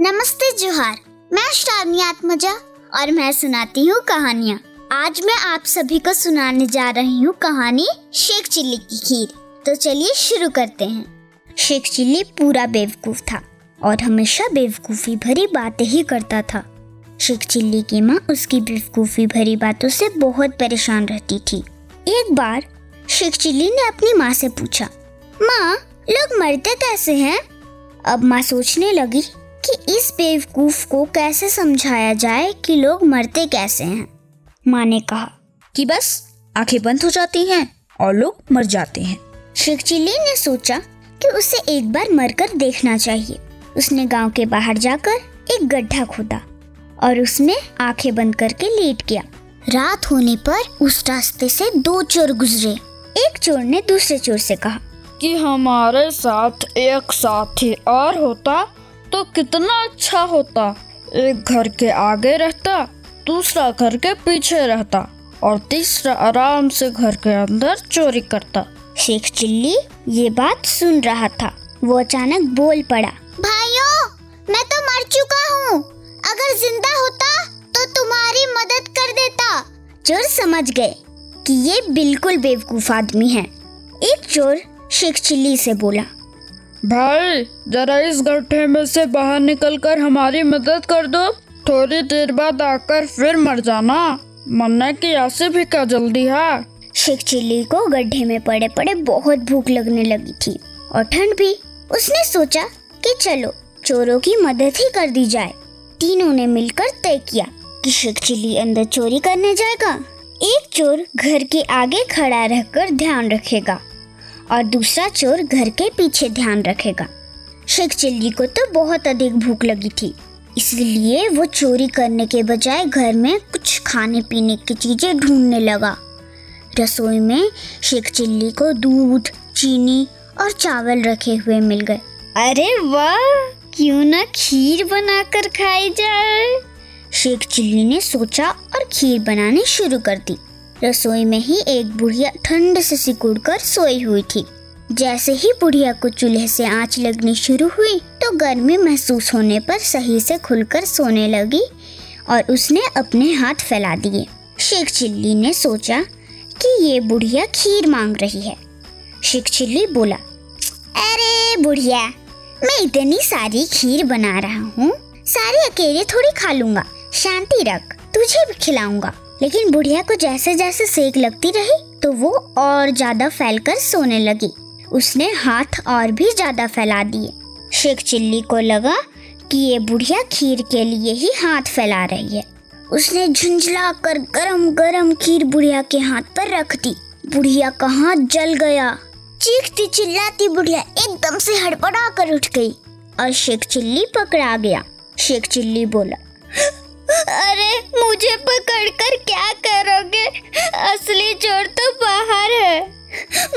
नमस्ते जोहार। मैं शावनी आत्मजा और मैं सुनाती हूँ कहानियाँ। आज मैं आप सभी को सुनाने जा रही हूँ कहानी शेख चिल्ली की खीर। तो चलिए शुरू करते हैं। शेख चिल्ली पूरा बेवकूफ़ था और हमेशा बेवकूफ़ी भरी बातें ही करता था। शेख चिल्ली की माँ उसकी बेवकूफ़ी भरी बातों से बहुत परेशान रहती थी। एक बार शेख चिल्ली ने अपनी माँ से पूछा, माँ, लोग मरते कैसे हैं? अब माँ सोचने लगी कि इस बेवकूफ़ को कैसे समझाया जाए कि लोग मरते कैसे हैं? माँ ने कहा कि बस, आँखें बंद हो जाती हैं और लोग मर जाते हैं। शेख चिल्ली ने सोचा कि उसे एक बार मरकर देखना चाहिए। उसने गाँव के बाहर जाकर एक गड्ढा खोदा और उसमें आँखें बंद करके लेट गया रात होने पर उस रास्ते से दो चोर गुजरे। एक चोर ने दूसरे चोर से कहा कि हमारे साथ एक साथी और होता तो कितना अच्छा होता। एक घर के आगे रहता, दूसरा घर के पीछे रहता और तीसरा आराम से घर के अंदर चोरी करता। शेख चिल्ली ये बात सुन रहा था। वो अचानक बोल पड़ा, भाइयों, मैं तो मर चुका हूँ। अगर ज़िंदा होता तो तुम्हारी मदद कर देता। चोर समझ गए कि ये बिल्कुल बेवकूफ़ आदमी है। एक चोर शेख चिल्ली से बोला भाई, जरा इस गड्ढे में से बाहर निकलकर हमारी मदद कर दो। थोड़ी देर बाद आकर फिर मर जाना। मरने की ऐसे भी क्या जल्दी है? शेख चिल्ली को गड्ढे में पड़े पड़े बहुत भूख लगने लगी थी और ठंड भी। उसने सोचा कि चलो, चोरों की मदद ही कर दी जाए। तीनों ने मिलकर तय किया कि शेख चिल्ली अंदर चोरी करने जाएगा। एक चोर घर के आगे खड़ा रहकर ध्यान रखेगा। और दूसरा चोर घर के पीछे ध्यान रखेगा। शेख चिल्ली को तो बहुत अधिक भूख लगी थी, इसलिए वो चोरी करने के बजाय घर में कुछ खाने पीने की चीज़ें ढूँढने लगा। रसोई में शेख चिल्ली को दूध, चीनी और चावल रखे हुए मिल गए। अरे वाह! क्यों ना खीर बनाकर खाई जाए? शेख चिल्ली ने सोचा और खीर बनानी शुरू कर दी। रसोई में ही एक बुढ़िया ठंड से सिकुड़ कर सोई हुई थी। जैसे ही बुढ़िया को चूल्हे से आँच लगनी शुरू हुई तो गर्मी महसूस होने पर सही से खुलकर सोने लगी और उसने अपने हाथ फैला दिए। शेख चिल्ली ने सोचा कि ये बुढ़िया खीर मांग रही है। शेख चिल्ली बोला, अरे बुढ़िया, मैं इतनी सारी खीर बना रहा हूँ, सारी अकेले थोड़ी खा लूँगा, शांति रख, तुझे भी खिलाऊँगा। लेकिन बुढ़िया को जैसे जैसे सेक लगती रही तो वो और ज़्यादा फैलकर सोने लगी। उसने हाथ और भी ज़्यादा फैला दिए। शेख चिल्ली को लगा कि ये बुढ़िया खीर के लिए ही हाथ फैला रही है। उसने झुंझला कर गरम गरम खीर बुढ़िया के हाथ पर रख दी। बुढ़िया का हाथ जल गया? चीखती चिल्लाती बुढ़िया एकदम से हड़बड़ा कर उठ गई और शेख चिल्ली पकड़ा गया। शेख चिल्ली बोला, अरे, मुझे पकड़कर क्या करोगे असली चोर तो बाहर है।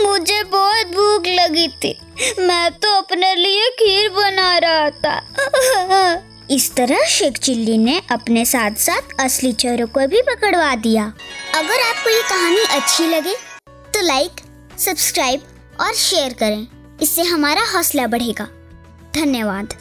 मुझे बहुत भूख लगी थी। मैं तो अपने लिए खीर बना रहा था। इस तरह शेख चिल्ली ने अपने साथ साथ असली चोरों को भी पकड़वा दिया। अगर आपको ये कहानी अच्छी लगे तो लाइक सब्सक्राइब और शेयर करें। इससे हमारा हौसला बढ़ेगा। धन्यवाद।